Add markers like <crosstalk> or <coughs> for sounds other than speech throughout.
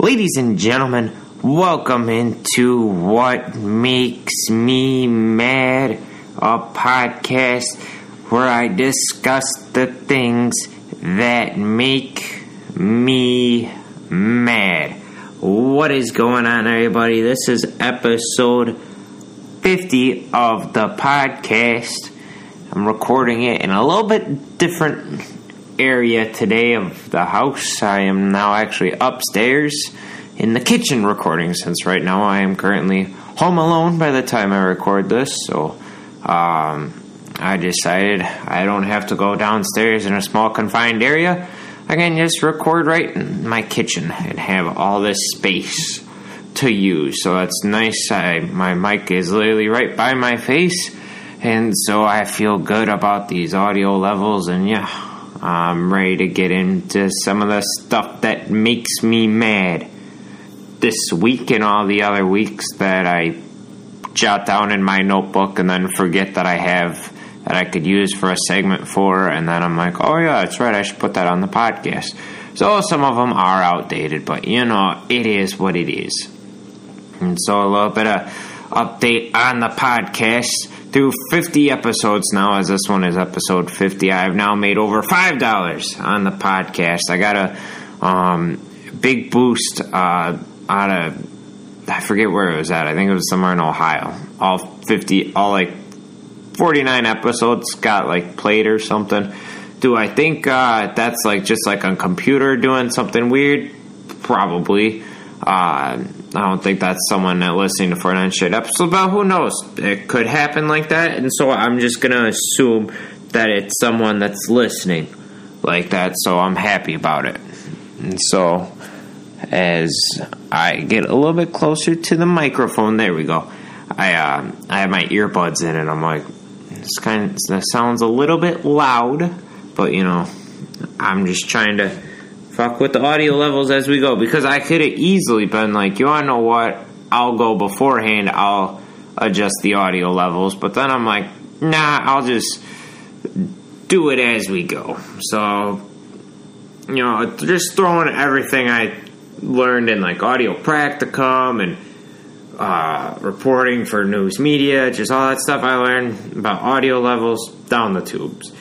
Ladies and gentlemen, welcome into What Makes Me Mad, a podcast where I discuss the things that make me mad. What is going on, everybody? This is episode 50 of the podcast. I'm recording it in a little bit different area today of the house. I am now actually upstairs in the kitchen recording since right now I am currently home alone by the time I record this. So um, I decided I don't have to go downstairs in a small confined area. I can just record right in my kitchen and have all this space to use. So that's nice. I, my mic is literally right by my face. And so I feel good about these audio levels, and yeah, I'm ready to get into some of the stuff that makes me mad this week and all the other weeks that I jot down in my notebook and then forget that I have that I could use for a segment for, and then I'm like, oh yeah, that's right, I should put that on the podcast. So some of them are outdated, but you know, it is what it is. And so a little bit of update on the podcast through 50 episodes now, as this one is episode 50. I have now made over $5 on the podcast. I got a um, big boost uh, out of, I forget where it was at. I think it was somewhere in Ohio. All 50, all like 49 episodes got like played or something. Do I think uh, that's like just like a computer doing something weird? Probably. Uh, I don't think that's someone that listening to Fortnite shit episode, but who knows? It could happen like that, and so I'm just gonna assume that it's someone that's listening like that. So I'm happy about it. And so as I get a little bit closer to the microphone, there we go. I uh, I have my earbuds in, and I'm like, this kind of sounds a little bit loud, but you know, I'm just trying to fuck with the audio levels as we go because I could have easily been like, you want to know what? I'll go beforehand. I'll adjust the audio levels, but then I'm like, nah, I'll just do it as we go. So, you know, just throwing everything I learned in like audio practicum and uh, reporting for news media, just all that stuff I learned about audio levels down the tubes.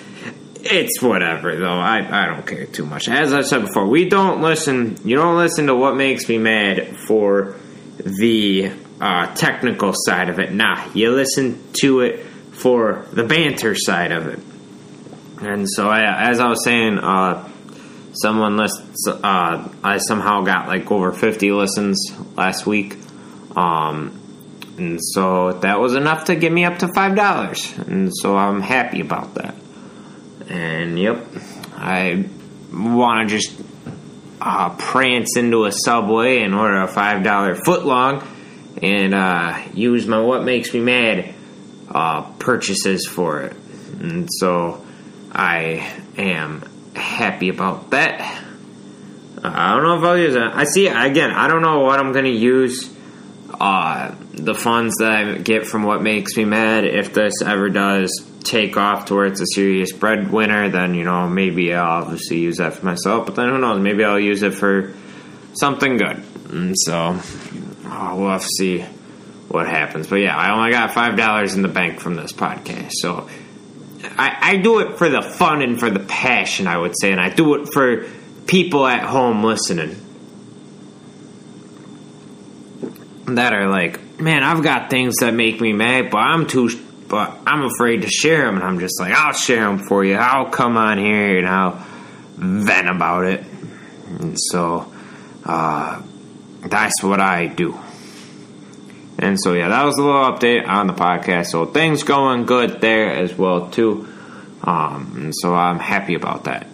It's whatever, though. I, I don't care too much. As I said before, we don't listen, you don't listen to what makes me mad for the uh, technical side of it. Nah, you listen to it for the banter side of it. And so, I, as I was saying, uh, someone lists, uh, I somehow got like over 50 listens last week. Um, and so that was enough to get me up to $5. And so I'm happy about that. And yep, I want to just uh, prance into a subway and order a five dollar foot long, and uh, use my what makes me mad uh, purchases for it. And so I am happy about that. I don't know if I'll use it. I see again. I don't know what I'm to use uh, the funds that I get from what makes me mad. If this ever does take off to where it's a serious breadwinner, then you know maybe I'll obviously use that for myself. But then who knows? Maybe I'll use it for something good. And so oh, we'll have to see what happens. But yeah, I only got five dollars in the bank from this podcast, so I, I do it for the fun and for the passion. I would say, and I do it for people at home listening that are like, man, I've got things that make me mad, but I'm too but I'm afraid to share them, and I'm just like, I'll share them for you. I'll come on here and I'll vent about it. And so uh, that's what I do. And so yeah, that was a little update on the podcast. So things going good there as well too. Um, and so I'm happy about that.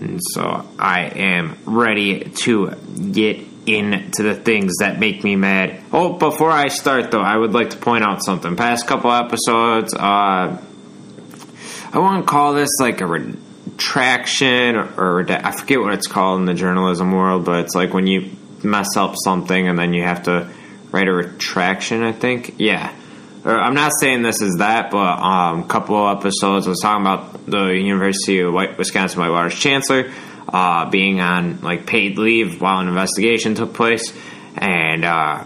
And so I am ready to get into the things that make me mad. Oh, before I start though, I would like to point out something. Past couple episodes, uh, I want to call this like a retraction or, or I forget what it's called in the journalism world, but it's like when you mess up something and then you have to write a retraction. I think, yeah. I'm not saying this is that, but um, a couple episodes I was talking about the University of Wisconsin Whitewater's chancellor uh, being on like paid leave while an investigation took place, and uh,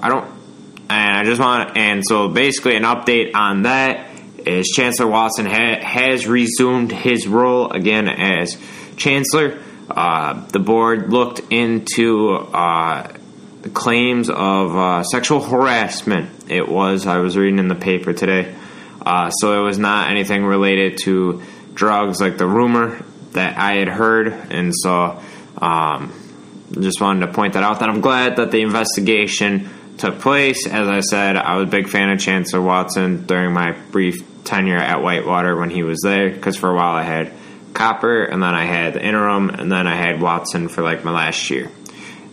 I don't. And I just want, and so basically, an update on that is Chancellor Watson ha- has resumed his role again as chancellor. Uh, the board looked into uh, the claims of uh, sexual harassment. It was I was reading in the paper today, uh, so it was not anything related to drugs like the rumor that I had heard, and so um, just wanted to point that out. That I'm glad that the investigation took place. As I said, I was a big fan of Chancellor Watson during my brief tenure at Whitewater when he was there, because for a while I had Kopper, and then I had the interim, and then I had Watson for like my last year.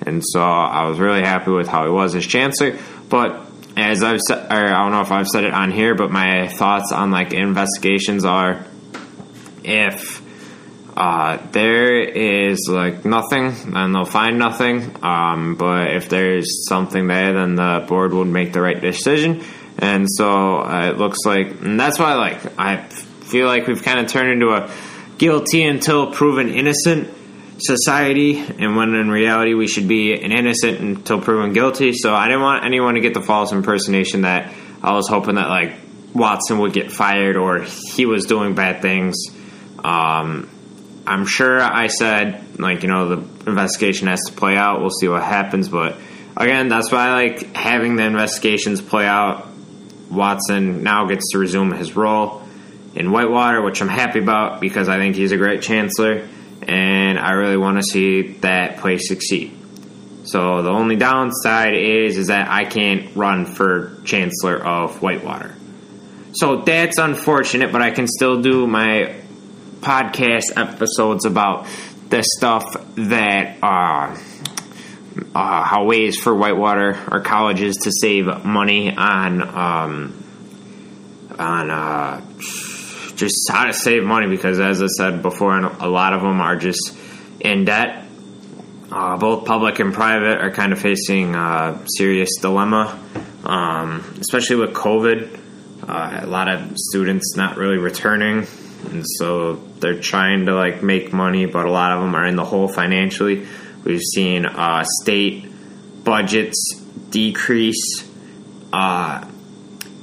And so I was really happy with how he was as chancellor. But as I've said, I don't know if I've said it on here, but my thoughts on like investigations are if uh, there is like nothing, then they'll find nothing. Um, but if there's something there, then the board would make the right decision. And so uh, it looks like, and that's why like I feel like we've kind of turned into a guilty until proven innocent society, and when in reality we should be an innocent until proven guilty. So I didn't want anyone to get the false impersonation that I was hoping that like Watson would get fired or he was doing bad things. Um, I'm sure I said like you know the investigation has to play out. We'll see what happens, but again, that's why I like having the investigations play out. Watson now gets to resume his role in Whitewater, which I'm happy about because I think he's a great chancellor and I really want to see that place succeed. So the only downside is is that I can't run for chancellor of Whitewater. So that's unfortunate, but I can still do my podcast episodes about the stuff that uh, uh, how ways for Whitewater or colleges to save money on um, on uh, just how to save money because, as I said before, a lot of them are just in debt. Uh, both public and private are kind of facing a uh, serious dilemma, um, especially with COVID. Uh, a lot of students not really returning, and so they're trying to like make money, but a lot of them are in the hole financially. We've seen uh, state budgets decrease uh,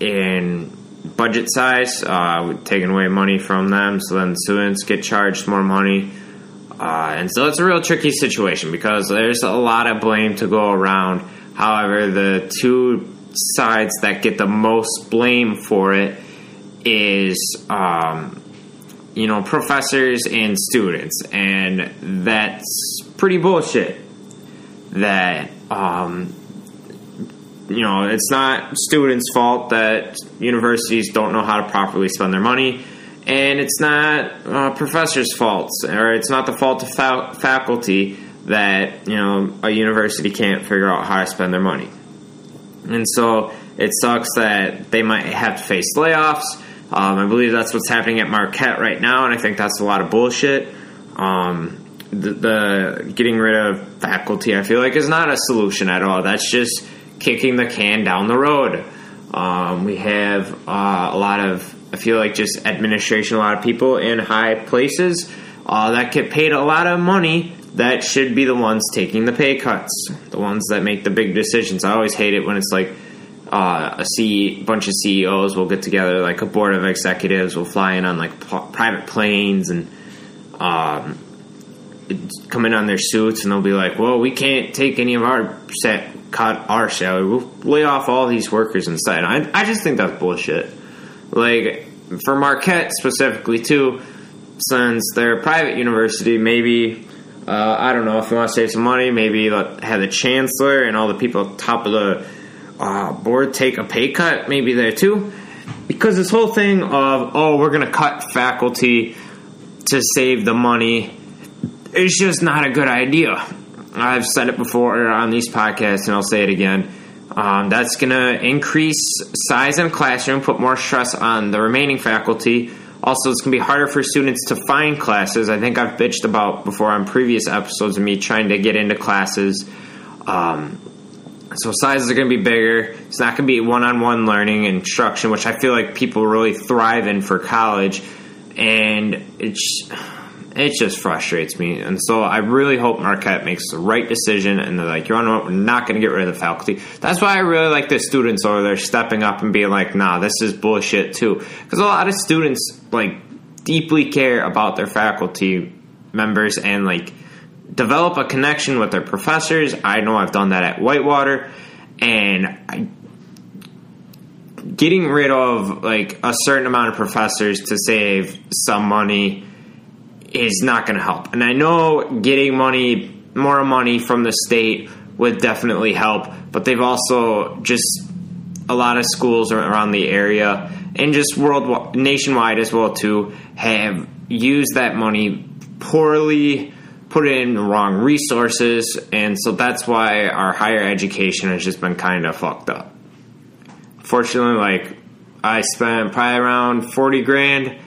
in budget size, uh, taking away money from them, so then students get charged more money. Uh, and so it's a real tricky situation because there's a lot of blame to go around. However, the two sides that get the most blame for it is, um, you know, professors and students, and that's pretty bullshit. That um, you know, it's not students' fault that universities don't know how to properly spend their money, and it's not uh, professors' faults, or it's not the fault of fa- faculty that you know a university can't figure out how to spend their money. And so it sucks that they might have to face layoffs. Um, I believe that's what's happening at Marquette right now, and I think that's a lot of bullshit. Um, the, the getting rid of faculty, I feel like, is not a solution at all. That's just kicking the can down the road. Um, we have uh, a lot of, I feel like, just administration, a lot of people in high places uh, that get paid a lot of money that should be the ones taking the pay cuts, the ones that make the big decisions. I always hate it when it's like uh, a C, bunch of CEOs will get together, like a board of executives will fly in on like p- private planes and um, come in on their suits, and they'll be like, "Well, we can't take any of our set cut our salary. We'll lay off all these workers instead. I, I just think that's bullshit. Like, for Marquette specifically, too, since they're a private university, maybe, uh, I don't know, if you want to save some money, maybe have the chancellor and all the people top of the uh, board take a pay cut, maybe there too. Because this whole thing of, oh, we're going to cut faculty to save the money is just not a good idea. I've said it before on these podcasts, and I'll say it again. Um, that's going to increase size in classroom, put more stress on the remaining faculty. Also, it's going to be harder for students to find classes. I think I've bitched about before on previous episodes of me trying to get into classes. Um, so sizes are going to be bigger. It's not going to be one-on-one learning instruction, which I feel like people really thrive in for college. And it's it just frustrates me. And so I really hope Marquette makes the right decision and they're like, you know what, we're not going to get rid of the faculty. That's why I really like the students over there stepping up and being like, nah, this is bullshit too. Because a lot of students, like, deeply care about their faculty members and, like, develop a connection with their professors. I know I've done that at Whitewater. And I, getting rid of, like, a certain amount of professors to save some money is not going to help. And I know getting money, more money from the state would definitely help, but they've also just a lot of schools around the area and just world nationwide as well too have used that money poorly put in the wrong resources and so that's why our higher education has just been kind of fucked up fortunately like i spent probably around 40 grand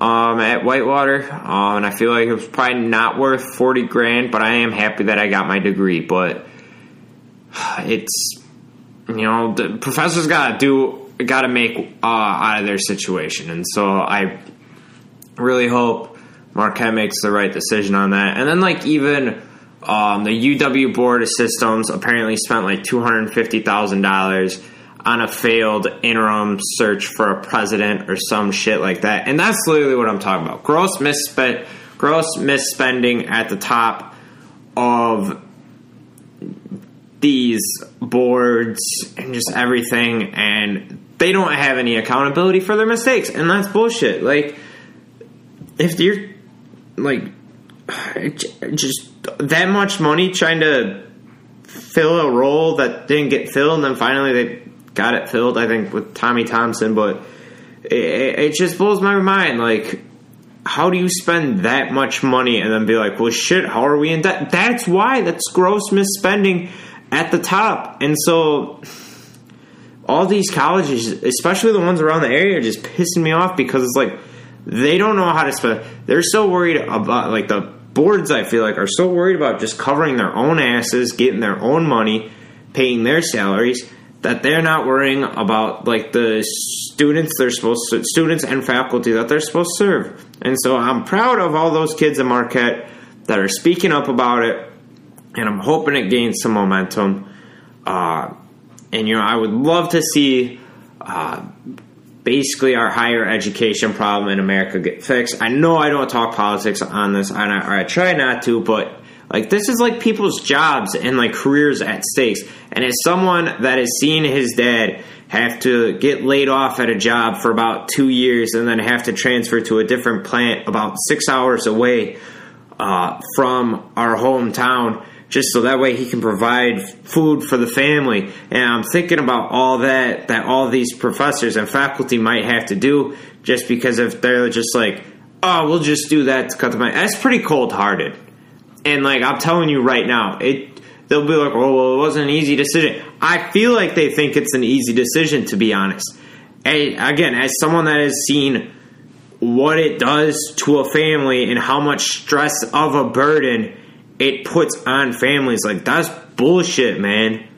um, at Whitewater, um, and I feel like it was probably not worth forty grand, but I am happy that I got my degree. But <sighs> it's you know the professors got to do got to make uh, out of their situation, and so I really hope Marquette makes the right decision on that. And then like even um, the UW Board of Systems apparently spent like two hundred fifty thousand dollars on a failed interim search for a president or some shit like that. And that's literally what I'm talking about. Gross misspent gross misspending at the top of these boards and just everything and they don't have any accountability for their mistakes and that's bullshit. Like if you're like <sighs> just that much money trying to fill a role that didn't get filled and then finally they got it filled, I think, with Tommy Thompson. But it, it just blows my mind. Like, how do you spend that much money and then be like, well, shit, how are we in debt? That's why. That's gross misspending at the top. And so all these colleges, especially the ones around the area, are just pissing me off because it's like they don't know how to spend. They're so worried about, like, the boards, I feel like, are so worried about just covering their own asses, getting their own money, paying their salaries that they're not worrying about like the students they're supposed to students and faculty that they're supposed to serve. And so I'm proud of all those kids in Marquette that are speaking up about it, and I'm hoping it gains some momentum. Uh, and you know, I would love to see uh, basically our higher education problem in America get fixed. I know I don't talk politics on this, and I, I try not to, but like this is like people's jobs and like careers at stakes. And as someone that has seen his dad have to get laid off at a job for about two years and then have to transfer to a different plant about six hours away uh, from our hometown just so that way he can provide food for the family. And I'm thinking about all that that all these professors and faculty might have to do just because if they're just like, oh, we'll just do that to cut the money. That's pretty cold hearted. And like I'm telling you right now, it they'll be like, "Oh, well, it wasn't an easy decision." I feel like they think it's an easy decision, to be honest. And again, as someone that has seen what it does to a family and how much stress of a burden it puts on families, like that's bullshit, man.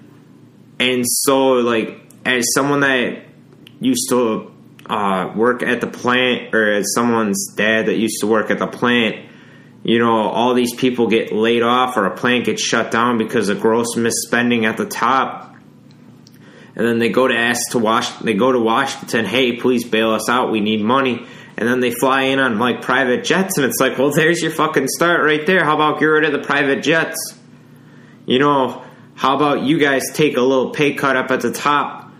And so, like, as someone that used to uh, work at the plant, or as someone's dad that used to work at the plant, you know, all these people get laid off or a plant gets shut down because of gross misspending at the top. And then they go to ask to wash they go to Washington, hey, please bail us out, we need money. And then they fly in on like private jets and it's like, well there's your fucking start right there. How about get rid of the private jets? You know, how about you guys take a little pay cut up at the top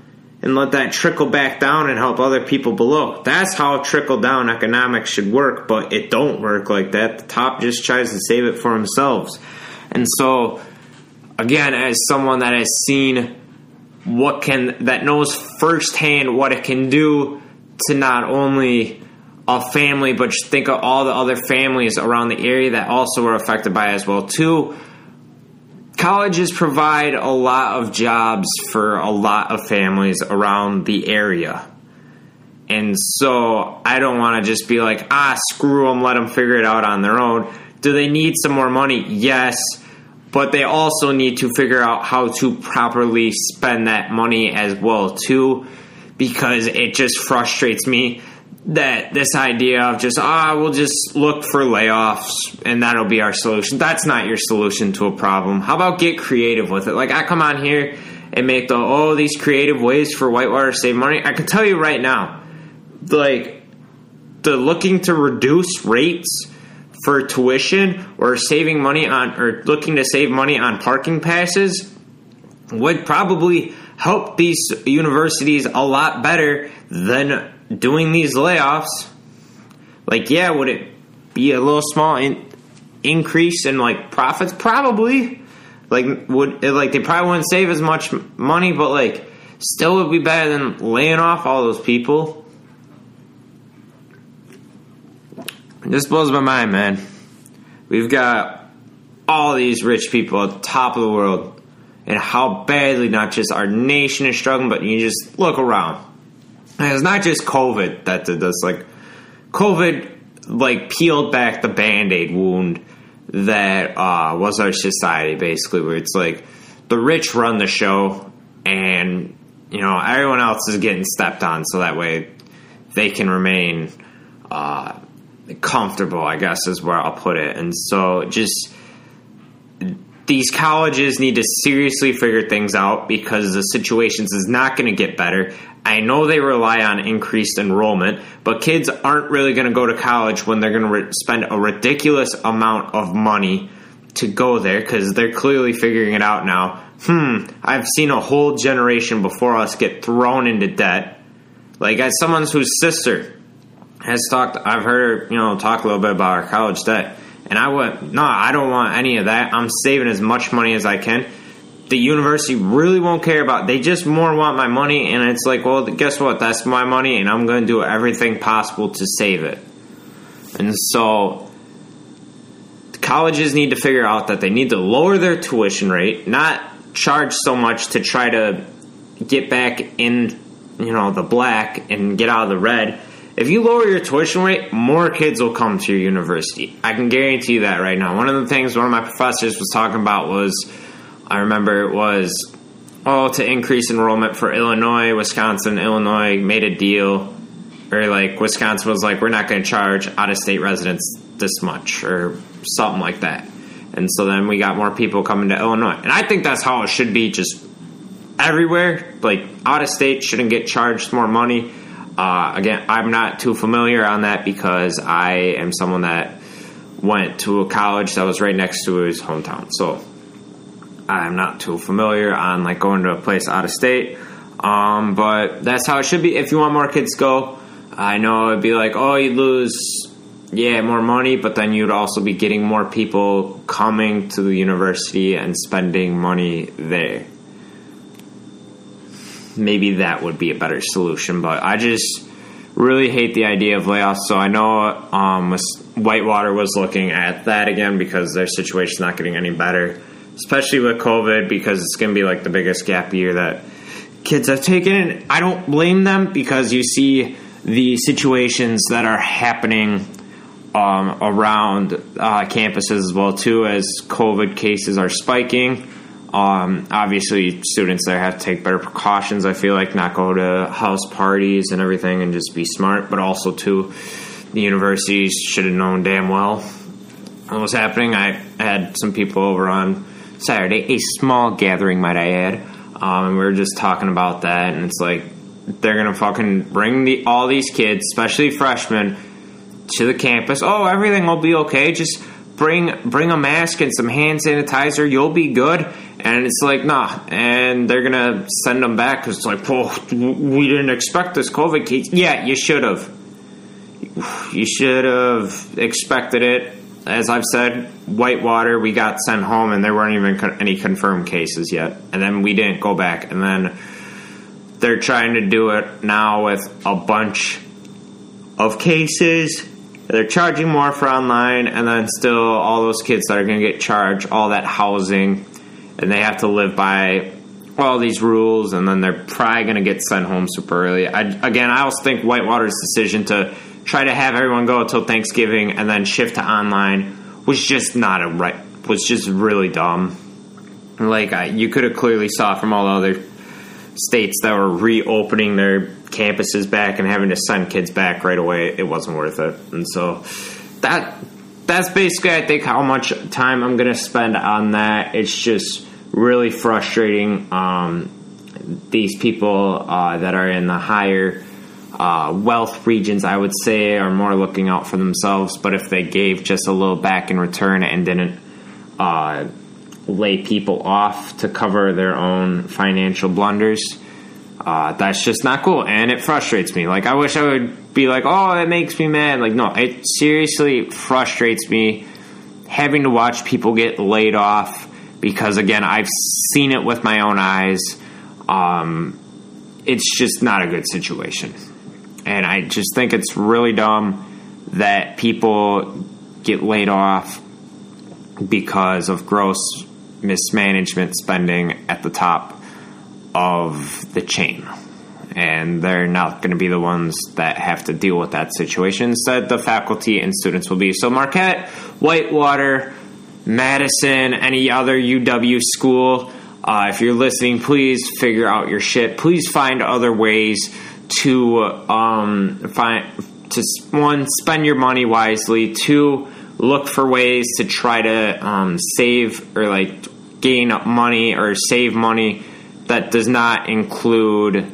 and let that trickle back down and help other people below. That's how trickle down economics should work, but it don't work like that. The top just tries to save it for themselves. And so again, as someone that has seen what can that knows firsthand what it can do to not only a family, but think of all the other families around the area that also were affected by as well too colleges provide a lot of jobs for a lot of families around the area. And so I don't want to just be like, ah, screw them, let them figure it out on their own. Do they need some more money? Yes. But they also need to figure out how to properly spend that money as well too because it just frustrates me that this idea of just ah we'll just look for layoffs and that'll be our solution. That's not your solution to a problem. How about get creative with it? Like i come on here and make the oh these creative ways for whitewater save money. I can tell you right now like the looking to reduce rates for tuition or saving money on or looking to save money on parking passes would probably help these universities a lot better than doing these layoffs. Like, yeah, would it be a little small in, increase in like profits? Probably. Like, would like they probably wouldn't save as much money, but like, still would be better than laying off all those people. This blows my mind, man. We've got all these rich people at the top of the world, and how badly not just our nation is struggling, but you just look around. And it's not just COVID that did this. Like, COVID, like, peeled back the band aid wound that uh, was our society, basically, where it's like the rich run the show, and, you know, everyone else is getting stepped on so that way they can remain. Uh, comfortable, I guess is where I'll put it. And so just these colleges need to seriously figure things out because the situations is not going to get better. I know they rely on increased enrollment, but kids aren't really going to go to college when they're going to re- spend a ridiculous amount of money to go there because they're clearly figuring it out now. Hmm, I've seen a whole generation before us get thrown into debt. Like as someone whose sister has talked. I've heard her, you know, talk a little bit about our college debt, and I went, no, I don't want any of that. I'm saving as much money as I can. The university really won't care about. They just more want my money, and it's like, well, guess what? That's my money, and I'm going to do everything possible to save it. And so, colleges need to figure out that they need to lower their tuition rate, not charge so much to try to get back in, you know, the black and get out of the red if you lower your tuition rate, more kids will come to your university. I can guarantee you that right now. One of the things one of my professors was talking about was, I remember it was, oh, to increase enrollment for Illinois, Wisconsin, Illinois made a deal, or like Wisconsin was like, we're not going to charge out of state residents this much, or something like that. And so then we got more people coming to Illinois. And I think that's how it should be just everywhere. Like, out of state shouldn't get charged more money uh, again, I'm not too familiar on that because I am someone that went to a college that was right next to his hometown. So I'm not too familiar on like going to a place out of state. Um, but that's how it should be. If you want more kids to go, I know it'd be like, oh, you lose, yeah, more money, but then you'd also be getting more people coming to the university and spending money there maybe that would be a better solution. But I just really hate the idea of layoffs. So I know um, Whitewater was looking at that again because their situation's not getting any better, especially with COVID because it's going to be like the biggest gap year that kids have taken. I don't blame them because you see the situations that are happening um, around uh, campuses as well too as COVID cases are spiking. Um, obviously, students there have to take better precautions. I feel like not go to house parties and everything, and just be smart. But also, too, the universities should have known damn well what was happening. I had some people over on Saturday, a small gathering, might I add, um, and we were just talking about that. And it's like they're gonna fucking bring the all these kids, especially freshmen, to the campus. Oh, everything will be okay. Just bring bring a mask and some hand sanitizer. You'll be good. And it's like, nah. And they're gonna send them back because it's like, well, we didn't expect this COVID case. Yeah, you should have. You should have expected it. As I've said, Whitewater, we got sent home and there weren't even any confirmed cases yet. And then we didn't go back. And then they're trying to do it now with a bunch of cases they're charging more for online, and then still all those kids that are going to get charged all that housing, and they have to live by all these rules, and then they're probably going to get sent home super early. I, again, I also think Whitewater's decision to try to have everyone go until Thanksgiving and then shift to online was just not a right. Was just really dumb. Like I, you could have clearly saw from all the other states that were reopening their campuses back and having to send kids back right away, it wasn't worth it. And so that that's basically I think how much time I'm to spend on that. It's just really frustrating. Um, these people uh, that are in the higher uh, wealth regions, I would say, are more looking out for themselves. But if they gave just a little back in return and didn't uh, lay people off to cover their own financial blunders, uh, that's just not cool. And it frustrates me. Like, I wish I would be like, oh, it makes me mad. Like, no, it seriously frustrates me having to watch people get laid off because, again, I've seen it with my own eyes. Um, it's just not a good situation. And I just think it's really dumb that people get laid off because of gross mismanagement spending at the top of the chain. And they're not going to be the ones that have to deal with that situation. Instead, the faculty and students will be. So, Marquette, Whitewater, Madison, any other UW school, uh, if you're listening, please figure out your shit. Please find other ways to um, find to one spend your money wisely. Two, look for ways to try to um, save or like gain money or save money that does not include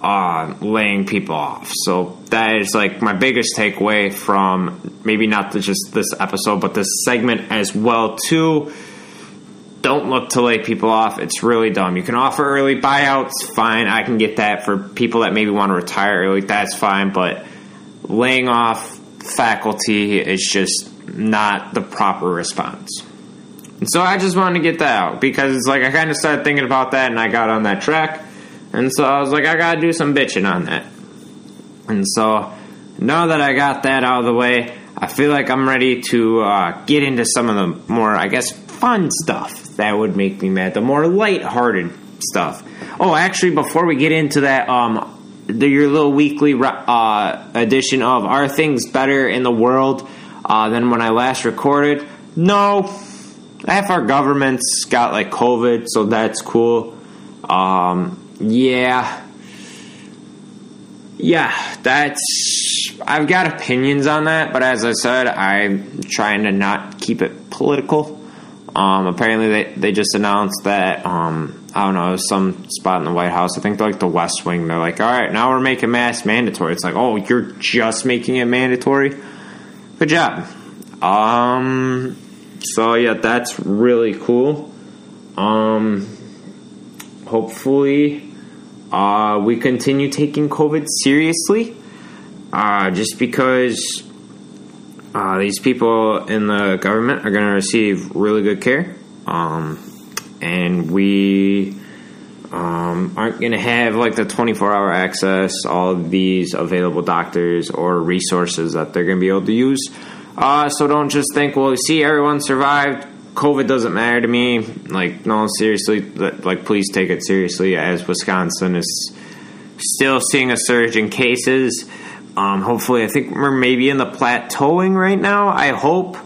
uh, laying people off. So that is like my biggest takeaway from maybe not just this episode, but this segment as well too. Don't look to lay people off. It's really dumb. You can offer early buyouts, fine. I can get that for people that maybe want to retire early. That's fine, but laying off faculty is just not the proper response. And so I just wanted to get that out because it's like I kind of started thinking about that and I got on that track. And so I was like, I gotta do some bitching on that. And so now that I got that out of the way, I feel like I'm ready to uh, get into some of the more, I guess, fun stuff that would make me mad, the more light-hearted stuff. Oh, actually, before we get into that, um, the, your little weekly uh, edition of Are Things Better in the World uh, than when I last recorded? No. Half our government's got like COVID, so that's cool. Um, yeah. Yeah, that's. I've got opinions on that, but as I said, I'm trying to not keep it political. Um, apparently, they, they just announced that, um, I don't know, some spot in the White House, I think like the West Wing, they're like, all right, now we're making mask mandatory. It's like, oh, you're just making it mandatory? Good job. Um, so, yeah, that's really cool. Um, hopefully, uh, we continue taking COVID seriously. Uh, just because uh, these people in the government are going to receive really good care, um, and we um, aren't going to have like the 24 hour access, all these available doctors or resources that they're going to be able to use. Uh, so don't just think, well, see, everyone survived. COVID doesn't matter to me. Like, no, seriously, like, please take it seriously as Wisconsin is still seeing a surge in cases. Um, hopefully, I think we're maybe in the plateauing right now. I hope.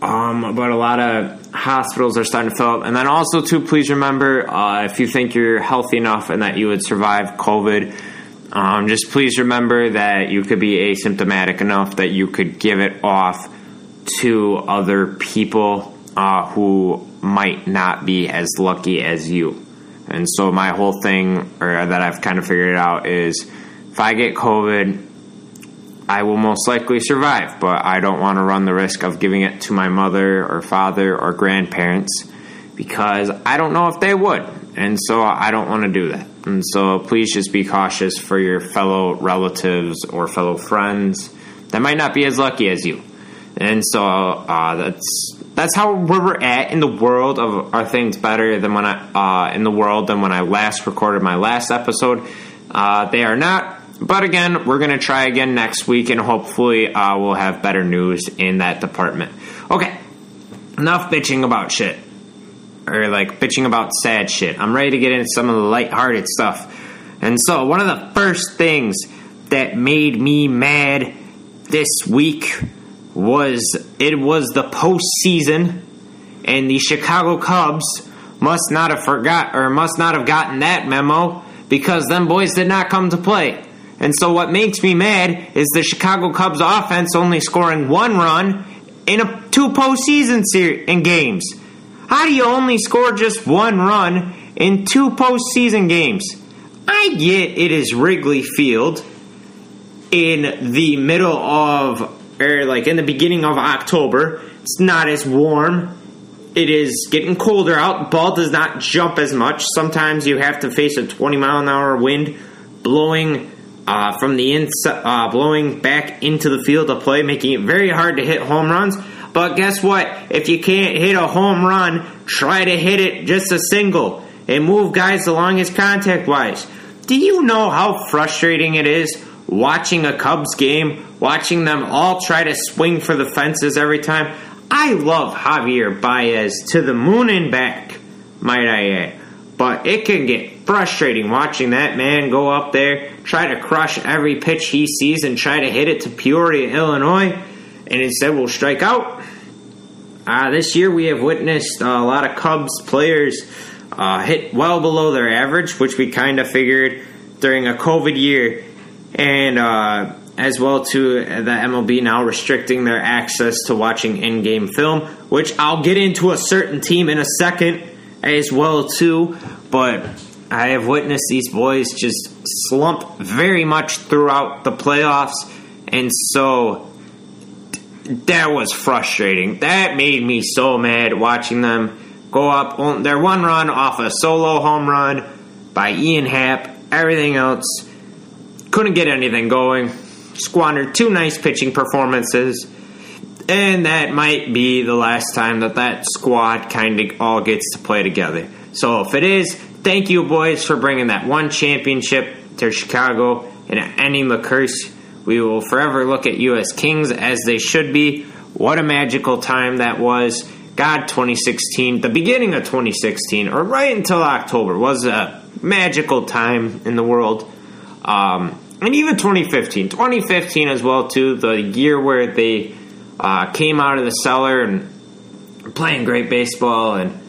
Um, but a lot of hospitals are starting to fill up. And then also, too, please remember uh, if you think you're healthy enough and that you would survive COVID, um, just please remember that you could be asymptomatic enough that you could give it off to other people uh, who might not be as lucky as you. And so, my whole thing, or that I've kind of figured out, is if I get COVID, I will most likely survive, but I don't want to run the risk of giving it to my mother or father or grandparents because I don't know if they would. And so I don't want to do that. And so please just be cautious for your fellow relatives or fellow friends that might not be as lucky as you. And so uh, that's that's how we're at in the world of are things better than when I uh, in the world than when I last recorded my last episode. Uh, they are not but again, we're going to try again next week, and hopefully, uh, we'll have better news in that department. Okay, enough bitching about shit. Or like bitching about sad shit. I'm ready to get into some of the light-hearted stuff. And so, one of the first things that made me mad this week was it was the postseason, and the Chicago Cubs must not have forgot or must not have gotten that memo because them boys did not come to play. And so what makes me mad is the Chicago Cubs offense only scoring one run in a two postseason series in games. How do you only score just one run in two postseason games? I get it is Wrigley Field in the middle of or like in the beginning of October. It's not as warm. It is getting colder out. Ball does not jump as much. Sometimes you have to face a 20 mile an hour wind blowing uh, from the inside, uh, blowing back into the field of play, making it very hard to hit home runs. But guess what? If you can't hit a home run, try to hit it just a single and move guys along as contact wise. Do you know how frustrating it is watching a Cubs game, watching them all try to swing for the fences every time? I love Javier Baez to the moon and back, might I add. But it can get frustrating watching that man go up there, try to crush every pitch he sees, and try to hit it to Peoria, Illinois, and instead will strike out. Uh, this year we have witnessed uh, a lot of Cubs players uh, hit well below their average, which we kind of figured during a COVID year, and uh, as well to the MLB now restricting their access to watching in-game film, which I'll get into a certain team in a second as well too, but I have witnessed these boys just slump very much throughout the playoffs, and so that was frustrating. That made me so mad watching them go up. On their one run off a solo home run by Ian Happ. Everything else couldn't get anything going. Squandered two nice pitching performances. And that might be the last time that that squad kind of all gets to play together. So if it is, thank you, boys, for bringing that one championship to Chicago and ending the curse. We will forever look at you as kings as they should be. What a magical time that was. God, 2016, the beginning of 2016, or right until October, was a magical time in the world. Um, and even 2015. 2015 as well, too, the year where they uh, came out of the cellar and playing great baseball, and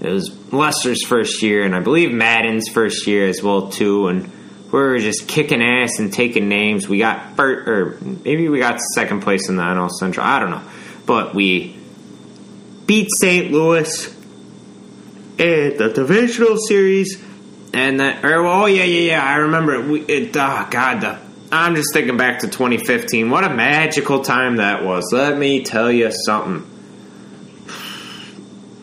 it was Lester's first year, and I believe Maddon's first year as well, too, and we were just kicking ass and taking names. We got first, or maybe we got second place in the NL Central. I don't know, but we beat St. Louis in the divisional series, and. Or, oh yeah, yeah, yeah. I remember it. We, it oh, God, the, I'm just thinking back to 2015. What a magical time that was. Let me tell you something.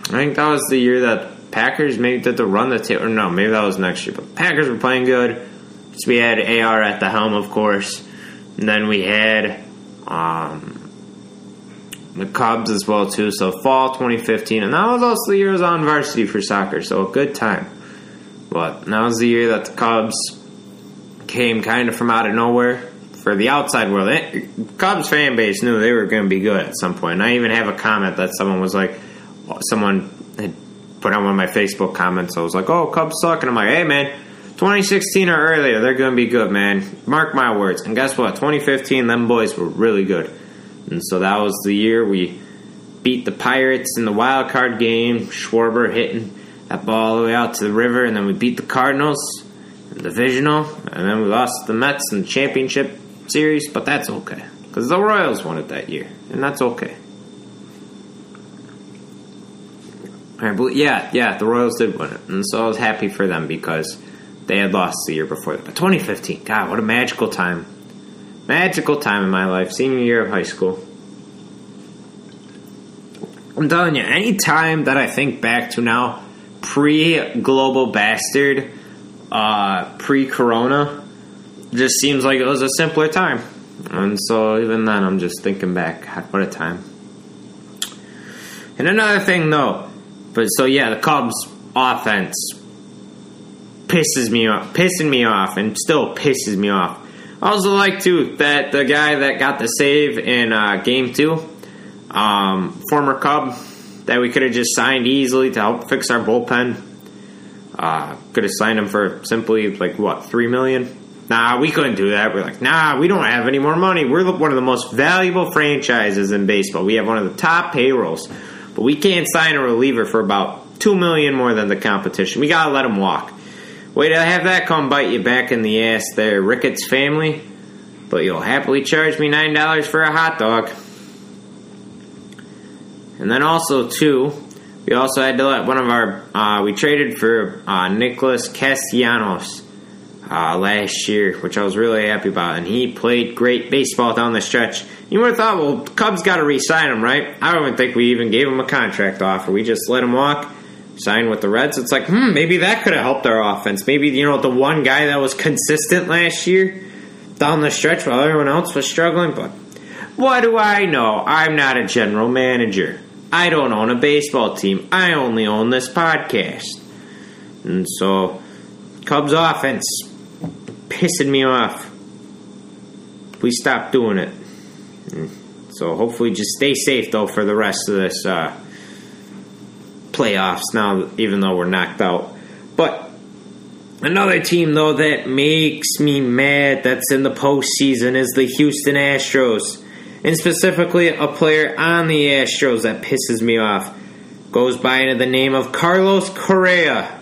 I think that was the year that Packers maybe did the run the table. No, maybe that was next year. But Packers were playing good. So we had AR at the helm, of course. And then we had um, the Cubs as well too. So fall 2015, and that was also the year I was on varsity for soccer. So a good time. But that was the year that the Cubs came kind of from out of nowhere for the outside world. It, Cubs fan base knew they were going to be good at some point. And I even have a comment that someone was like, someone had put on one of my Facebook comments. I was like, "Oh, Cubs suck," and I'm like, "Hey, man." 2016 or earlier, they're going to be good, man. Mark my words. And guess what? 2015, them boys were really good. And so that was the year we beat the Pirates in the wild card game. Schwarber hitting that ball all the way out to the river, and then we beat the Cardinals divisional, and then we lost the Mets in the championship series. But that's okay because the Royals won it that year, and that's okay. Yeah, yeah, the Royals did win it, and so I was happy for them because they had lost the year before. But 2015, God, what a magical time. Magical time in my life, senior year of high school. I'm telling you, any time that I think back to now, pre global bastard, uh, pre corona, just seems like it was a simpler time. And so even then, I'm just thinking back, what a time. And another thing, though, but so yeah, the Cubs offense pisses me off, pissing me off, and still pisses me off. I also like too that the guy that got the save in uh, Game Two, um, former Cub, that we could have just signed easily to help fix our bullpen. Uh, could have signed him for simply like what three million. Nah, we couldn't do that. We're like, nah, we don't have any more money. We're one of the most valuable franchises in baseball. We have one of the top payrolls, but we can't sign a reliever for about two million more than the competition. We gotta let him walk. Wait to have that come bite you back in the ass, there, Ricketts family. But you'll happily charge me nine dollars for a hot dog. And then also too, we also had to let one of our uh, we traded for uh, Nicholas Castellanos uh, last year, which I was really happy about, and he played great baseball down the stretch. You would have thought, well, Cubs got to re-sign him, right? I don't even think we even gave him a contract offer. We just let him walk, sign with the Reds. It's like, hmm, maybe that could have helped our offense. Maybe you know the one guy that was consistent last year down the stretch while everyone else was struggling. But what do I know? I'm not a general manager. I don't own a baseball team. I only own this podcast. And so, Cubs offense pissing me off. Please stop doing it. So hopefully, just stay safe though for the rest of this uh, playoffs. Now, even though we're knocked out, but another team though that makes me mad that's in the postseason is the Houston Astros, and specifically a player on the Astros that pisses me off. Goes by under the name of Carlos Correa.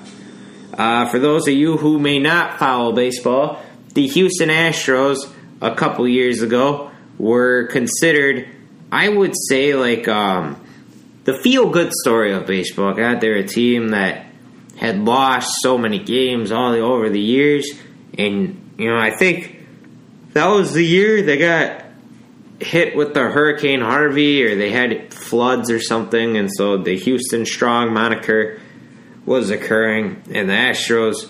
Uh, for those of you who may not follow baseball, the Houston Astros a couple years ago were considered, I would say, like um, the feel good story of baseball. God, they're a team that had lost so many games all over the years, and you know, I think that was the year they got hit with the Hurricane Harvey, or they had floods or something, and so the Houston Strong moniker was occurring, and the Astros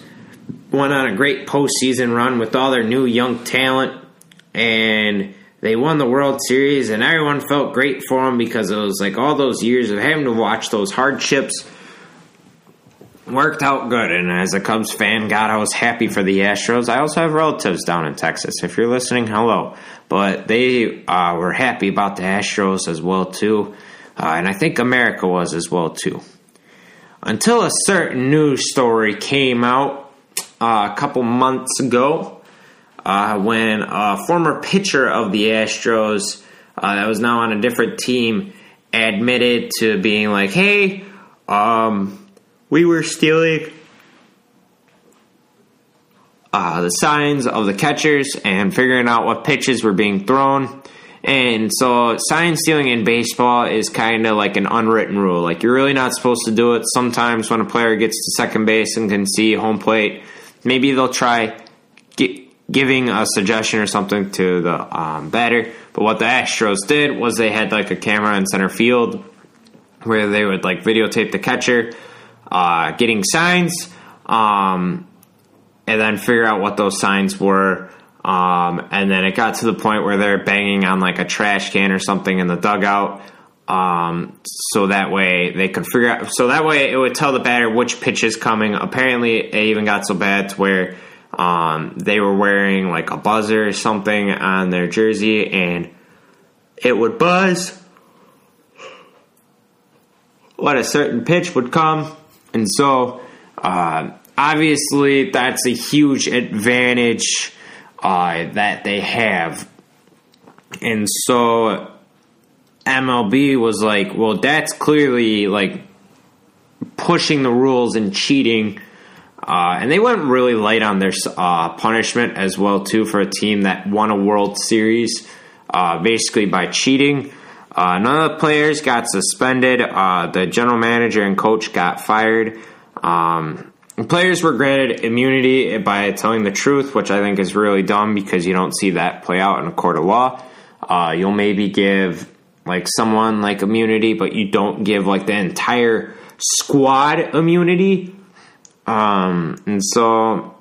went on a great postseason run with all their new young talent, and they won the World Series, and everyone felt great for them because it was like all those years of having to watch those hardships worked out good. And as a Cubs fan, God, I was happy for the Astros. I also have relatives down in Texas. If you're listening, hello. But they uh, were happy about the Astros as well too, uh, and I think America was as well too. Until a certain news story came out uh, a couple months ago uh, when a former pitcher of the Astros uh, that was now on a different team admitted to being like, hey, um, we were stealing uh, the signs of the catchers and figuring out what pitches were being thrown. And so, sign stealing in baseball is kind of like an unwritten rule. Like, you're really not supposed to do it. Sometimes, when a player gets to second base and can see home plate, maybe they'll try giving a suggestion or something to the um, batter. But what the Astros did was they had like a camera in center field where they would like videotape the catcher uh, getting signs um, and then figure out what those signs were. Um, and then it got to the point where they're banging on like a trash can or something in the dugout. Um, so that way they could figure out. So that way it would tell the batter which pitch is coming. Apparently, it even got so bad to where um, they were wearing like a buzzer or something on their jersey, and it would buzz when a certain pitch would come. And so, uh, obviously, that's a huge advantage uh, that they have. And so MLB was like, well, that's clearly like pushing the rules and cheating. Uh, and they went really light on their uh, punishment as well too for a team that won a World Series uh, basically by cheating. Uh, none of the players got suspended. Uh, the general manager and coach got fired. Um, Players were granted immunity by telling the truth, which I think is really dumb because you don't see that play out in a court of law. Uh, you'll maybe give like someone like immunity, but you don't give like the entire squad immunity. Um, and so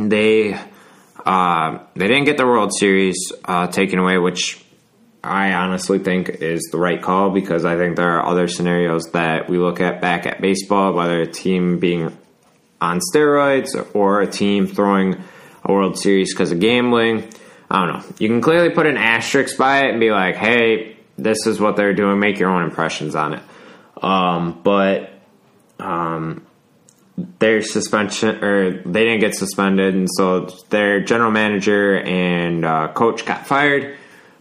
they uh, they didn't get the World Series uh, taken away, which I honestly think is the right call because I think there are other scenarios that we look at back at baseball, whether a team being on steroids or a team throwing a World Series because of gambling. I don't know. You can clearly put an asterisk by it and be like, hey, this is what they're doing. Make your own impressions on it. Um, but um, their suspension, or they didn't get suspended, and so their general manager and uh, coach got fired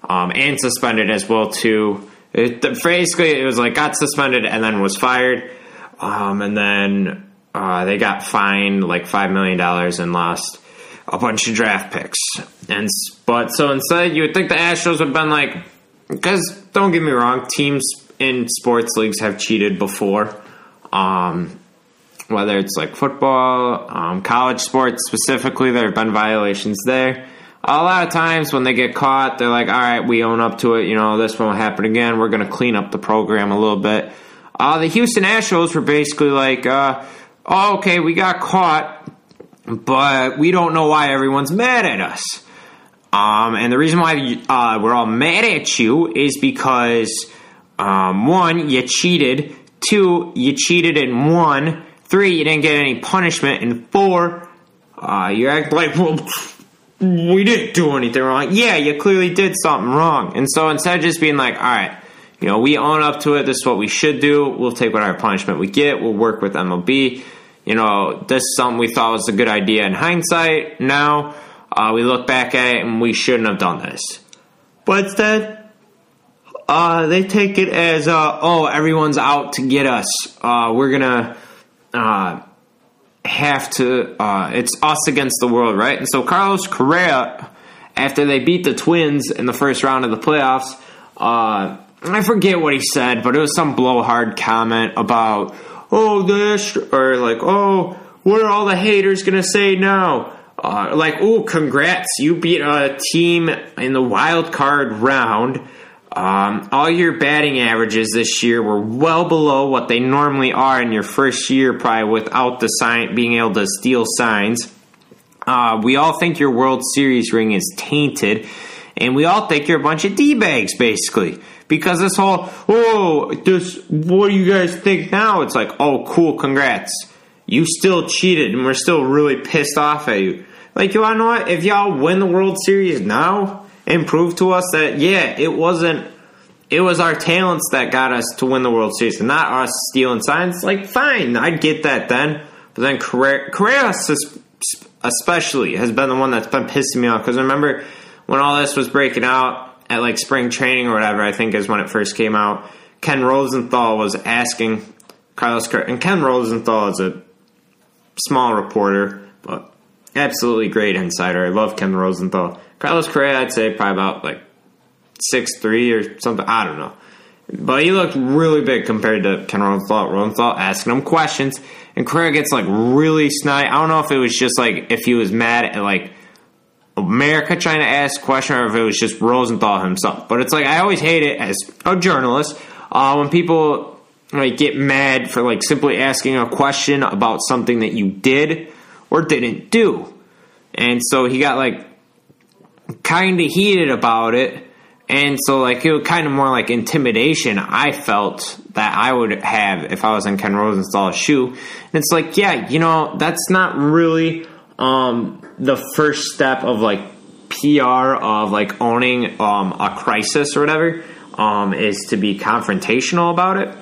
um, and suspended as well too. It, basically, it was like got suspended and then was fired. um, and then uh, they got fined like five million dollars and lost a bunch of draft picks. And but so instead, you would think the Astros would have been like, because don't get me wrong, teams in sports leagues have cheated before. Um, whether it's like football, um, college sports specifically, there have been violations there. A lot of times when they get caught, they're like, all right, we own up to it. You know, this won't happen again. We're going to clean up the program a little bit. Uh, the Houston Astros were basically like, uh, oh, okay, we got caught, but we don't know why everyone's mad at us. Um, and the reason why uh, we're all mad at you is because um, one, you cheated. Two, you cheated and won. Three, you didn't get any punishment. And four, uh, you act like, well, <laughs> we didn't do anything wrong. Yeah, you clearly did something wrong. And so instead of just being like, all right, you know, we own up to it. This is what we should do. We'll take whatever punishment we get. We'll work with MLB. You know, this is something we thought was a good idea in hindsight. Now uh, we look back at it and we shouldn't have done this. But instead, uh, they take it as, uh, oh, everyone's out to get us. Uh, we're gonna uh, have to. Uh, it's us against the world, right? And so Carlos Correa, after they beat the Twins in the first round of the playoffs, uh, I forget what he said, but it was some blowhard comment about, oh, this or like, oh, what are all the haters gonna say now? Uh, like, oh, congrats, you beat a team in the wild card round um, all your batting averages this year were well below what they normally are in your first year, probably without the sign being able to steal signs. Uh, we all think your World Series ring is tainted, and we all think you're a bunch of d bags, basically. Because this whole, oh, this, what do you guys think now? It's like, oh, cool, congrats. You still cheated, and we're still really pissed off at you. Like, you wanna know what? If y'all win the World Series now, and prove to us that yeah, it wasn't it was our talents that got us to win the World Series, and not us stealing signs. Like, fine, I'd get that then. But then Correa, especially has been the one that's been pissing me off because remember when all this was breaking out at like spring training or whatever, I think is when it first came out. Ken Rosenthal was asking Carlos and Ken Rosenthal is a small reporter, but absolutely great insider. I love Ken Rosenthal. Carlos Correa, I'd say probably about like six three or something. I don't know. But he looked really big compared to Ken Rosenthal. Asking him questions, and Correa gets like really snide. I don't know if it was just like if he was mad at like America trying to ask question or if it was just Rosenthal himself. But it's like I always hate it as a journalist uh, when people like get mad for like simply asking a question about something that you did or didn't do. And so he got like kind of heated about it. And so, like, it was kind of more like intimidation I felt that I would have if I was in Ken Rosenthal's shoe. And it's like, yeah, you know, that's not really um, the first step of like PR of like owning um, a crisis or whatever, um, is to be confrontational about it.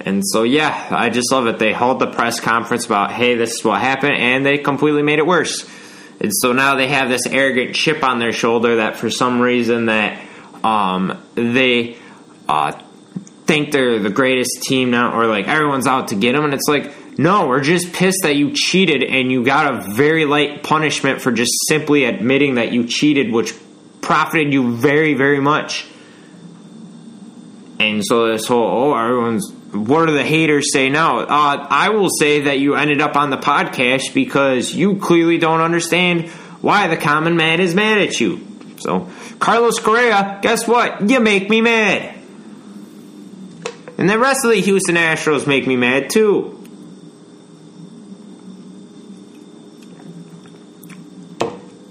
And so, yeah, I just love it. They held the press conference about, hey, this is what happened, and they completely made it worse. And so now they have this arrogant chip on their shoulder that for some reason that um, they uh, think they're the greatest team now, or like everyone's out to get them, and it's like, no, we're just pissed that you cheated and you got a very light punishment for just simply admitting that you cheated, which profited you very, very much. And so this whole, oh, everyone's what do the haters say now? Uh, I will say that you ended up on the podcast because you clearly don't understand why the common man is mad at you. So, Carlos Correa, guess what? You make me mad. And the rest of the Houston Astros make me mad too.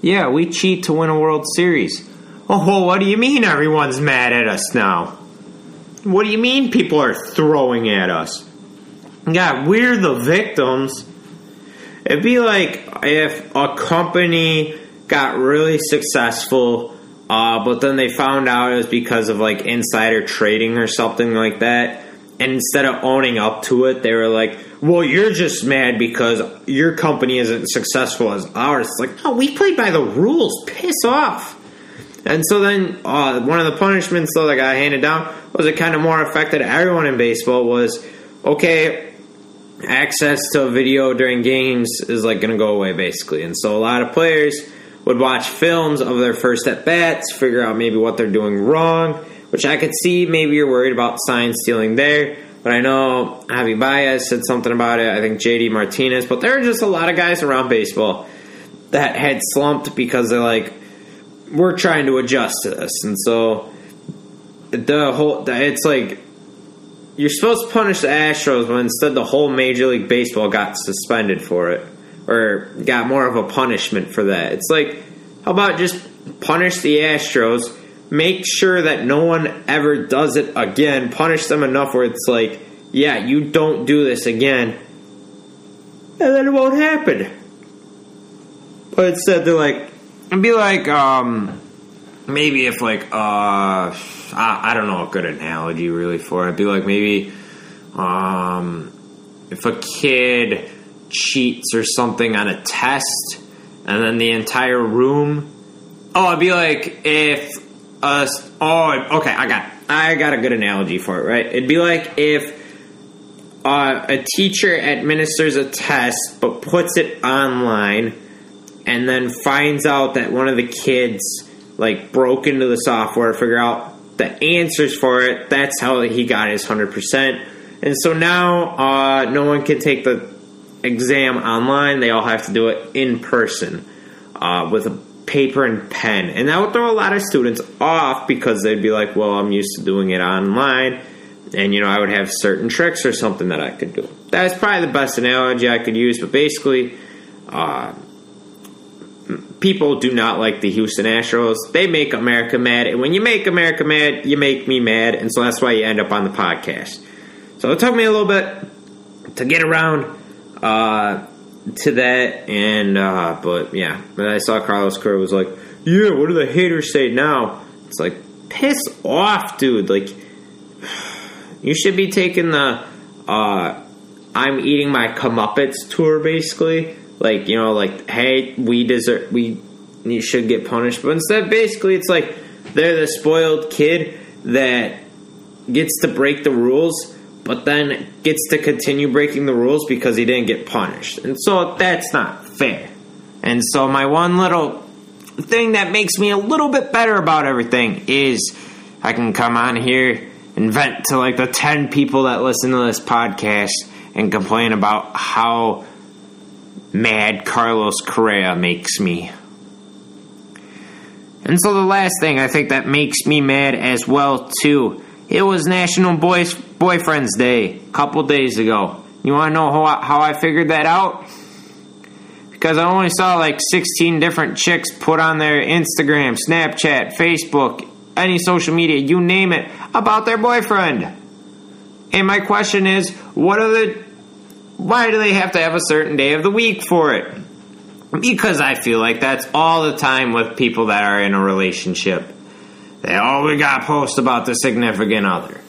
Yeah, we cheat to win a World Series. Oh, what do you mean everyone's mad at us now? What do you mean people are throwing at us? Yeah, we're the victims. It'd be like if a company got really successful, uh, but then they found out it was because of like insider trading or something like that. And instead of owning up to it, they were like, well, you're just mad because your company isn't successful as ours. It's like, no, we played by the rules. Piss off. And so then uh, one of the punishments though that got handed down was it kind of more affected everyone in baseball was okay access to video during games is like going to go away basically. And so a lot of players would watch films of their first at bats, figure out maybe what they're doing wrong, which I could see maybe you're worried about sign stealing there. But I know Javi Baez said something about it. I think JD Martinez, but there are just a lot of guys around baseball that had slumped because they're like, we're trying to adjust to this, and so the whole it's like you're supposed to punish the Astros, but instead the whole Major League Baseball got suspended for it, or got more of a punishment for that. It's like, how about just punish the Astros, make sure that no one ever does it again, punish them enough where it's like, yeah, you don't do this again, and then it won't happen. But instead, they're like, it'd be like, um, maybe if like, uh, I, I don't know a good analogy really for it. Be like maybe, um, if a kid cheats or something on a test, and then the entire room. Oh, it'd be like if us. Oh, okay, I got I got a good analogy for it. Right, it'd be like if uh, a teacher administers a test but puts it online, and then finds out that one of the kids like broke into the software to figure out the answers for it. That's how he got his hundred percent. And so now uh, no one can take the exam online. They all have to do it in person uh, with a paper and pen. And that would throw a lot of students off because they'd be like, well, I'm used to doing it online. And, you know, I would have certain tricks or something that I could do. That's probably the best analogy I could use. But basically, uh, people do not like the Houston Astros. They make America mad. And when you make America mad, you make me mad. And so that's why you end up on the podcast. So it took me a little bit to get around uh, to that. And, uh, but yeah, when I saw Carlos Correa was like, yeah, what do the haters say now? It's like, piss off, dude. Like, <sighs> you should be taking the, uh, I'm eating my comeuppance tour, basically like you know like hey we deserve we you should get punished. But instead basically it's like they're the spoiled kid that gets to break the rules but then gets to continue breaking the rules because he didn't get punished. And so that's not fair. And so my one little thing that makes me a little bit better about everything is i can come on here and vent to like the 10 people that listen to this podcast and complain about how mad Carlos Correa makes me. And so the last thing I think that makes me mad as well too, it was National Boys Boyfriends Day a couple days ago. You want to know how I, how I figured that out? Because I only saw like 16 different chicks put on their Instagram, Snapchat, Facebook, any social media, you name it, about their boyfriend. And my question is, what are the why do they have to have a certain day of the week for it? Because I feel like that's all the time with people that are in a relationship. They always got to post about the significant other.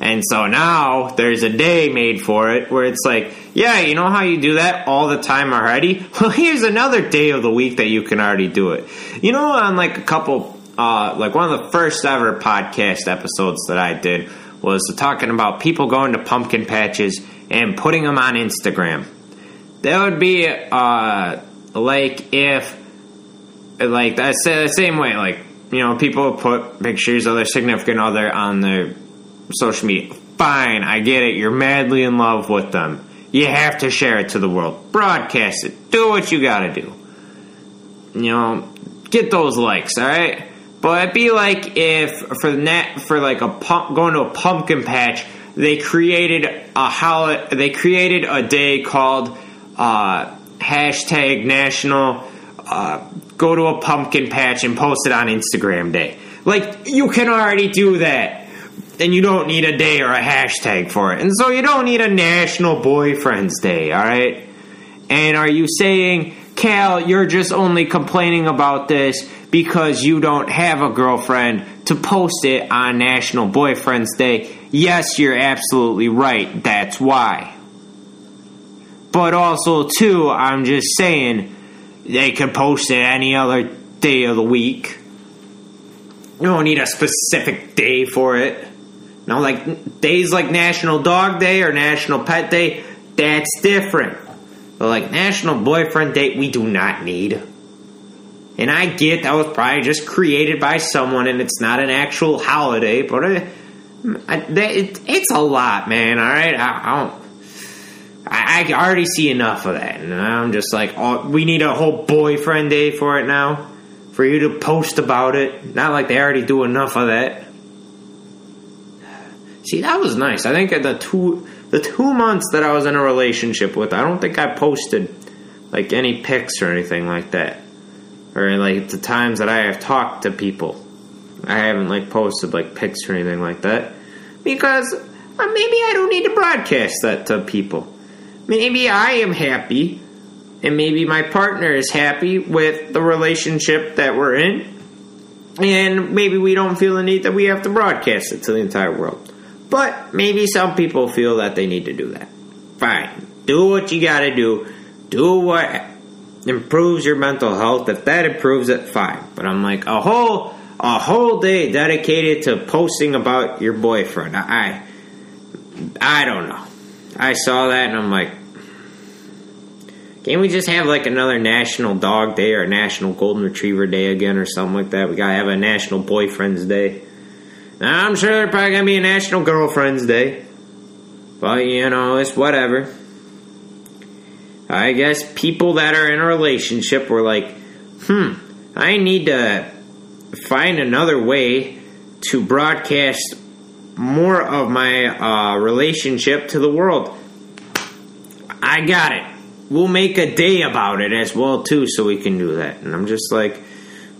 And so now there's a day made for it where it's like, yeah, you know how you do that all the time already? <laughs> Well, here's another day of the week that you can already do it. You know, on like a couple, uh, like one of the first ever podcast episodes that I did was talking about people going to pumpkin patches and putting them on Instagram. That would be uh, like if, like that's the same way, like you know, people put pictures of their significant other on their social media. Fine, I get it. You're madly in love with them. You have to share it to the world. Broadcast it. Do what you gotta do. You know, get those likes, alright? But it'd be like if for the net for like a pump going to a pumpkin patch they created a how they created a day called uh, hashtag national uh, go to a pumpkin patch and post it on Instagram Day. Like you can already do that, and you don't need a day or a hashtag for it, and so you don't need a national boyfriend's day. All right. And are you saying, Cal, you're just only complaining about this because you don't have a girlfriend to post it on National Boyfriend's Day? Yes, you're absolutely right. That's why. But also, too, I'm just saying they can post it any other day of the week. You don't need a specific day for it. No, like days like National Dog Day or National Pet Day, That's different. But like National Boyfriend Day, we do not need. And I get that was probably just created by someone, and it's not an actual holiday, but it, it's a lot, man. All right, I, don't. I, I, already see enough of that, and I'm just like, oh, we need a whole boyfriend day for it now, for you to post about it. Not like they already do enough of that. See, that was nice. I think the two the two months that I was in a relationship with, I don't think I posted like any pics or anything like that or like the times that I have talked to people, I haven't like posted like pics or anything like that because uh, maybe I don't need to broadcast that to people. Maybe I am happy, and maybe my partner is happy with the relationship that we're in, and maybe we don't feel the need that we have to broadcast it to the entire world. But maybe some people feel that they need to do that. Fine, do what you gotta do. Do what improves your mental health, if that improves it, fine. But I'm like a whole a whole day dedicated to posting about your boyfriend. I I don't know. I saw that and I'm like can't we just have like another National Dog Day or National Golden Retriever Day again or something like that? We gotta have a National Boyfriend's Day. Now, I'm sure there's probably gonna be a National Girlfriend's Day. But you know, it's whatever. I guess people that are in a relationship were like, hmm, I need to find another way to broadcast more of my uh, relationship to the world. I got it. We'll make a day about it as well too, so we can do that. And I'm just like,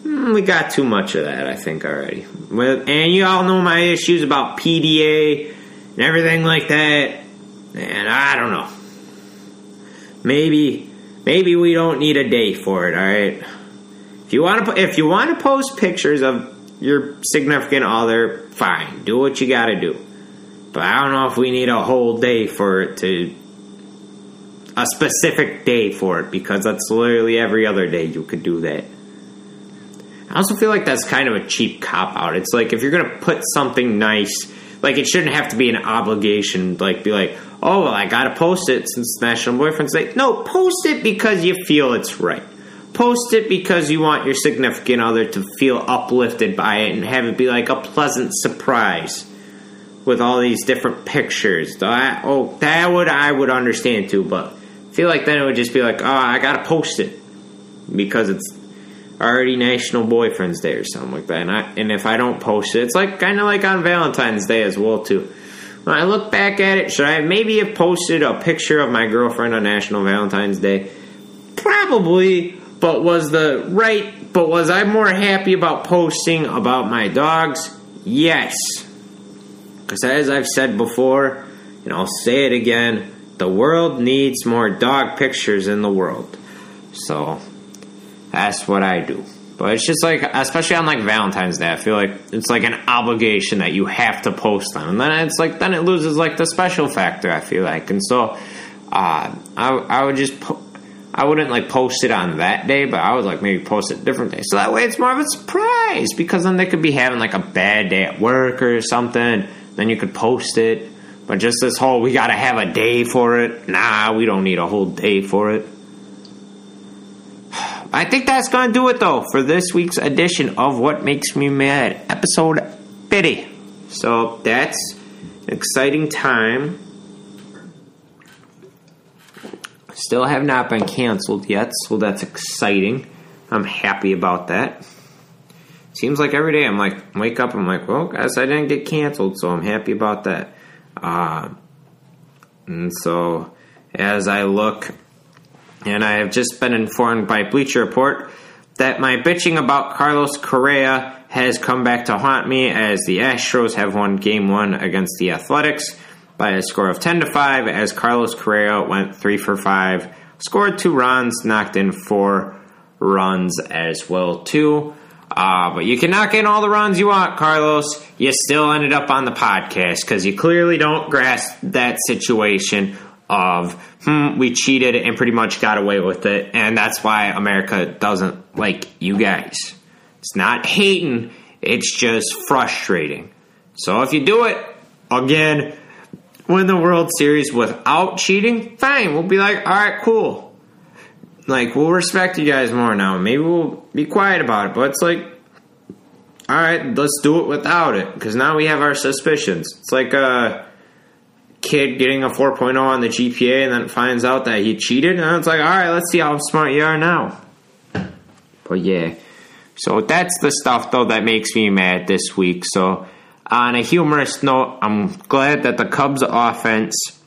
mm, we got too much of that, I think already. And you all know my issues about PDA and everything like that. And I don't know maybe maybe we don't need a day for it. All right. If you want to if you want to post pictures of your significant other, fine. Do what you got to do. But I don't know if we need a whole day for it to a specific day for it because that's literally every other day you could do that. I also feel like that's kind of a cheap cop out. It's like if you're going to put something nice, like it shouldn't have to be an obligation, like be like, oh, well, I got to post it since National Boyfriend's Day. No, post it because you feel it's right. Post it because you want your significant other to feel uplifted by it and have it be like a pleasant surprise with all these different pictures. Oh, that would I would understand too, but I feel like then it would just be like, oh, I got to post it because it's already National Boyfriend's Day or something like that. And, I, and if I don't post it, it's like kind of like on Valentine's Day as well too when I look back at it, should I maybe have posted a picture of my girlfriend on National Valentine's Day? Probably, but was the right, but was I more happy about posting about my dogs? Yes. Because as I've said before, and I'll say it again, the world needs more dog pictures in the world. So, that's what I do. But it's just like, especially on like Valentine's Day, I feel like it's like an obligation that you have to post them, and then it's like then it loses like the special factor. I feel like, and so uh, I I would just po- I wouldn't like post it on that day, but I would like maybe post it different day, so that way it's more of a surprise because then they could be having like a bad day at work or something. Then you could post it, but just this whole we got to have a day for it. Nah, we don't need a whole day for it. <sighs> I think that's to do it, though, for this week's edition of What Makes Me Mad, episode 50. So that's an exciting time. Still have not been canceled yet, so that's exciting. I'm happy about that. Seems like every day I'm like, wake up, I'm like, well, guess I didn't get canceled, so I'm happy about that. Uh, and so as I look and I have just been informed by Bleacher Report that my bitching about Carlos Correa has come back to haunt me as the Astros have won game one against the Athletics by a score of 10 to 5 as Carlos Correa went 3 for 5, scored two runs, knocked in four runs as well too. Uh, but you can knock in all the runs you want, Carlos. You still ended up on the podcast because you clearly don't grasp that situation of hmm, we cheated and pretty much got away with it, and that's why America doesn't like you guys. It's not hating; it's just frustrating. So if you do it again, win the World Series without cheating, fine. We'll be like, all right, cool. Like, we'll respect you guys more now. Maybe we'll be quiet about it. But it's like, all right, let's do it without it. Because now we have our suspicions. It's like a kid getting a 4.0 on the GPA and then finds out that he cheated. And it's like, all right, let's see how smart you are now. But yeah. So that's the stuff, though, that makes me mad this week. So on a humorous note, I'm glad that the Cubs offense,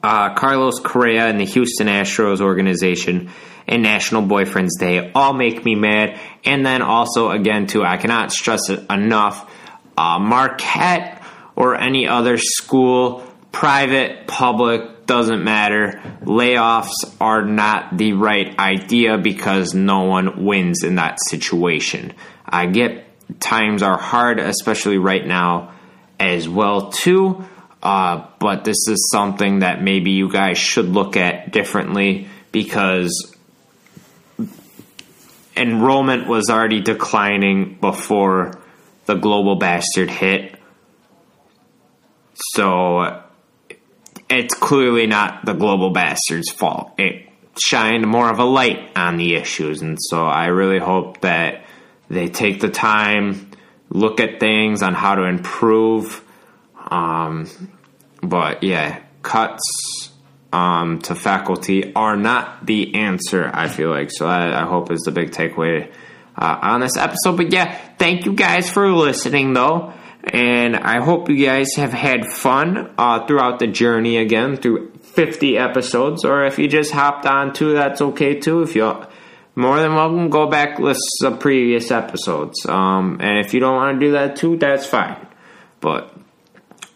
uh, Carlos Correa, and the Houston Astros organization and National Boyfriend's Day all make me mad. And then also, again, too, I cannot stress it enough. Uh, Marquette or any other school, private, public, doesn't matter. Layoffs are not the right idea because no one wins in that situation. I get times are hard, especially right now as well too. Uh, but this is something that maybe you guys should look at differently because enrollment was already declining before the global bastard hit. So it's clearly not the global bastard's fault. It shined more of a light on the issues, and so I really hope that they take the time, look at things on how to improve. Um, but yeah, cuts um, to faculty are not the answer, I feel like. So I, I hope is the big takeaway uh, on this episode. But yeah, thank you guys for listening, though. And I hope you guys have had fun uh, throughout the journey again through 50 episodes. Or if you just hopped on to, that's okay too. If you more than welcome go back list some previous episodes. Um, and if you don't want to do that too, that's fine. But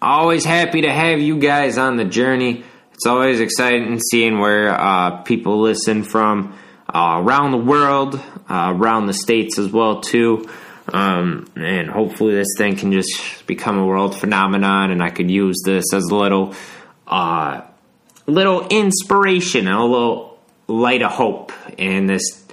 always happy to have you guys on the journey. It's always exciting seeing where uh, people listen from uh, around the world, uh, around the states as well too. Um, and hopefully this thing can just become a world phenomenon, and I could use this as a little, uh, little inspiration and a little light of hope in this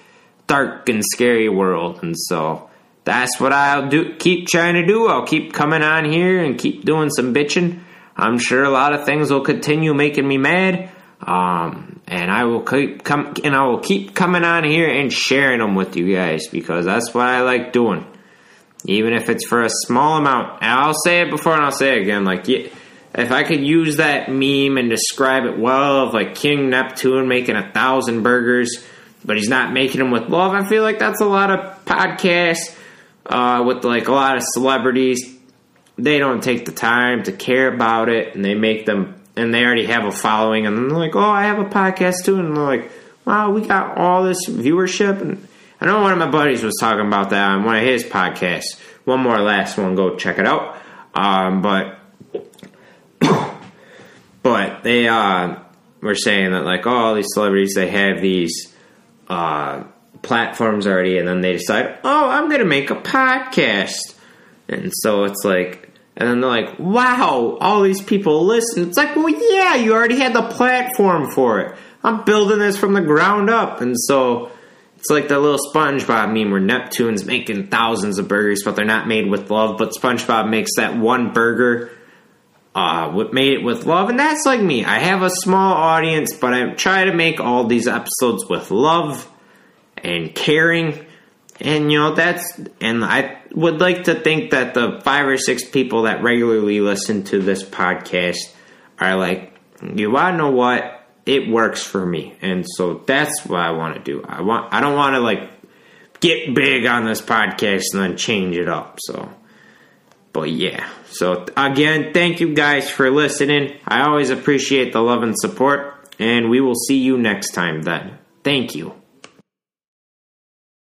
dark and scary world. And so that's what I'll do. Keep trying to do. I'll keep coming on here and keep doing some bitching. I'm sure a lot of things will continue making me mad. Um, and I will keep come and I will keep coming on here and sharing them with you guys because that's what I like doing. Even if it's for a small amount. And I'll say it before and I'll say it again. Like, if I could use that meme and describe it well of like King Neptune making a thousand burgers but he's not making them with love. I feel like that's a lot of podcasts uh, with like a lot of celebrities. They don't take the time to care about it, and they make them, and they already have a following, and they're like, "Oh, I have a podcast too," and they're like, "Wow, we got all this viewership." And I know one of my buddies was talking about that on one of his podcasts. One more last one, go check it out. Um, but <coughs> but they uh, were saying that like, oh, all these celebrities they have these uh, platforms already, and then they decide, oh, I'm going to make a podcast. And so it's like, and then they're like, wow, all these people listen. It's like, well, yeah, you already had the platform for it. I'm building this from the ground up. And so it's like the little SpongeBob meme where Neptune's making thousands of burgers, but they're not made with love. But SpongeBob makes that one burger uh, what made it with love, and that's like me. I have a small audience, but I try to make all these episodes with love and caring, and you know that's. And I would like to think that the five or six people that regularly listen to this podcast are like, you want to know what? It works for me, and so that's what I want to do. I want. I don't want to like get big on this podcast and then change it up. So but yeah, so again, thank you guys for listening. I always appreciate the love and support, and we will see you next time then. Thank you.